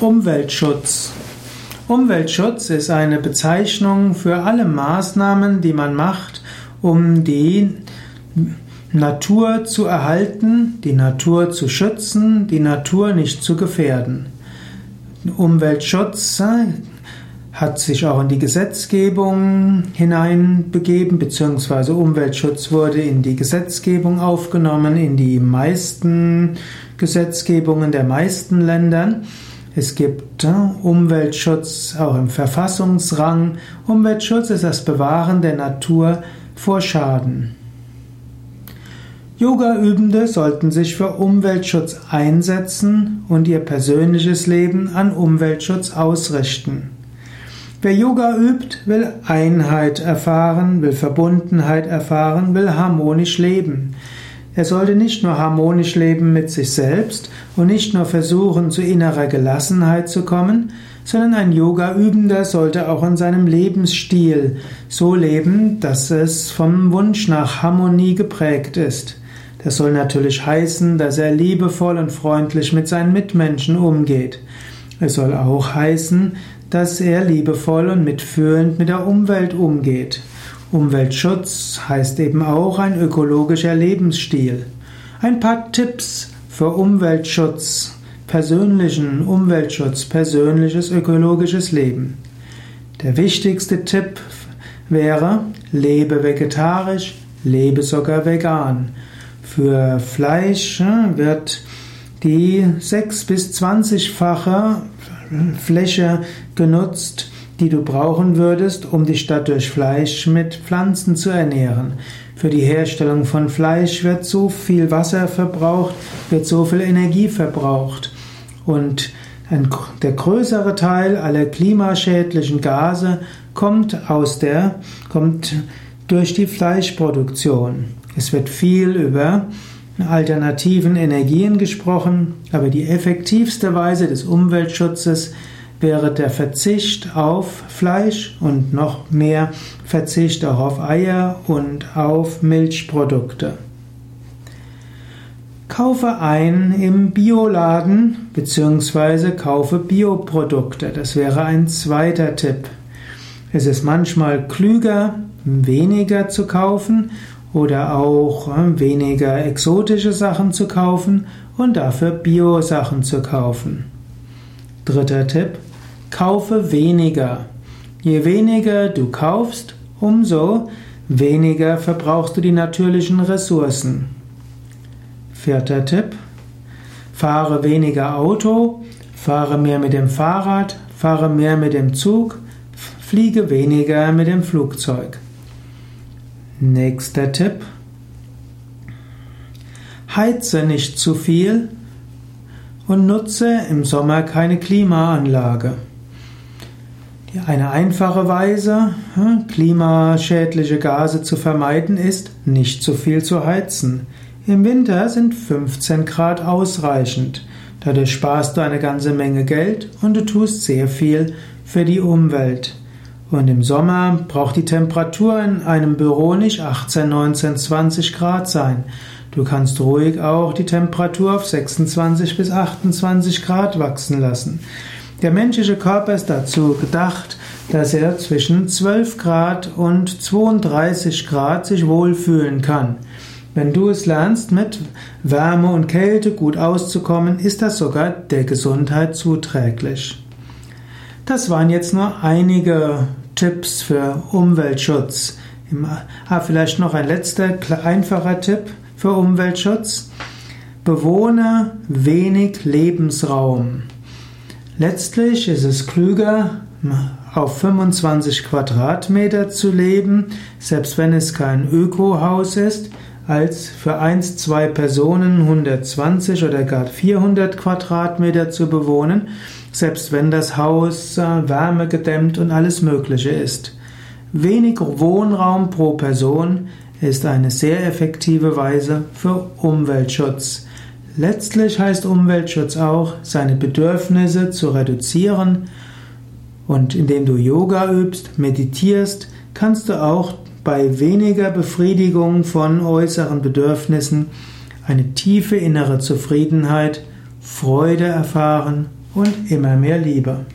Umweltschutz. Umweltschutz ist eine Bezeichnung für alle Maßnahmen, die man macht, um die Natur zu erhalten, die Natur zu schützen, die Natur nicht zu gefährden. Umweltschutz äh, hat sich auch in die Gesetzgebung hineinbegeben, beziehungsweise Umweltschutz wurde in die Gesetzgebung aufgenommen, in die meisten Gesetzgebungen der meisten Ländern. Es gibt Umweltschutz auch im Verfassungsrang. Umweltschutz ist das Bewahren der Natur vor Schaden. Yoga-Übende sollten sich für Umweltschutz einsetzen und ihr persönliches Leben an Umweltschutz ausrichten. Wer Yoga übt, will Einheit erfahren, will Verbundenheit erfahren, will harmonisch leben. Er sollte nicht nur harmonisch leben mit sich selbst und nicht nur versuchen, zu innerer Gelassenheit zu kommen, sondern ein Yoga-Übender sollte auch in seinem Lebensstil so leben, dass es vom Wunsch nach Harmonie geprägt ist. Das soll natürlich heißen, dass er liebevoll und freundlich mit seinen Mitmenschen umgeht. Es soll auch heißen, dass er liebevoll und mitfühlend mit der Umwelt umgeht. Umweltschutz heißt eben auch ein ökologischer Lebensstil. Ein paar Tipps für Umweltschutz, persönlichen Umweltschutz, persönliches ökologisches Leben. Der wichtigste Tipp wäre, lebe vegetarisch, lebe sogar vegan. Für Fleisch wird die 6 bis 20-fache Fläche genutzt, die du brauchen würdest, um dich statt durch Fleisch mit Pflanzen zu ernähren. Für die Herstellung von Fleisch wird so viel Wasser verbraucht, wird so viel Energie verbraucht. Und ein, der größere Teil aller klimaschädlichen Gase kommt aus der, kommt durch die Fleischproduktion. Es wird viel über alternativen Energien gesprochen, aber die effektivste Weise des Umweltschutzes wäre der Verzicht auf Fleisch und noch mehr Verzicht auch auf Eier und auf Milchprodukte. Kaufe ein im Bioladen bzw. kaufe Bioprodukte. Das wäre ein zweiter Tipp. Es ist manchmal klüger, weniger zu kaufen oder auch äh, weniger exotische Sachen zu kaufen und dafür Bio-Sachen zu kaufen. Dritter Tipp, kaufe weniger. Je weniger du kaufst, umso weniger verbrauchst du die natürlichen Ressourcen. Vierter Tipp, fahre weniger Auto, fahre mehr mit dem Fahrrad, fahre mehr mit dem Zug, fliege weniger mit dem Flugzeug. Nächster Tipp. Heize nicht zu viel und nutze im Sommer keine Klimaanlage. Eine einfache Weise, hm, klimaschädliche Gase zu vermeiden, ist, nicht zu viel zu heizen. Im Winter sind 15 Grad ausreichend. Dadurch sparst du eine ganze Menge Geld und du tust sehr viel für die Umwelt. Und im Sommer braucht die Temperatur in einem Büro nicht 18, 19, 20 Grad sein. Du kannst ruhig auch die Temperatur auf 26 bis 28 Grad wachsen lassen. Der menschliche Körper ist dazu gedacht, dass er zwischen 12 Grad und 32 Grad sich wohlfühlen kann. Wenn du es lernst, mit Wärme und Kälte gut auszukommen, ist das sogar der Gesundheit zuträglich. Das waren jetzt nur einige Tipps für Umweltschutz. Ah, vielleicht noch ein letzter einfacher Tipp für Umweltschutz. Bewohne wenig Lebensraum. Letztlich ist es klüger, auf 25 Quadratmeter zu leben, selbst wenn es kein Ökohaus ist, als für 1, 2 Personen 120 oder gar 400 Quadratmeter zu bewohnen, selbst wenn das Haus äh, wärmegedämmt und alles Mögliche ist. Wenig Wohnraum pro Person ist eine sehr effektive Weise für Umweltschutz. Letztlich heißt Umweltschutz auch, seine Bedürfnisse zu reduzieren und indem du Yoga übst, meditierst, kannst du auch bei weniger Befriedigung von äußeren Bedürfnissen eine tiefe innere Zufriedenheit, Freude erfahren und immer mehr Liebe.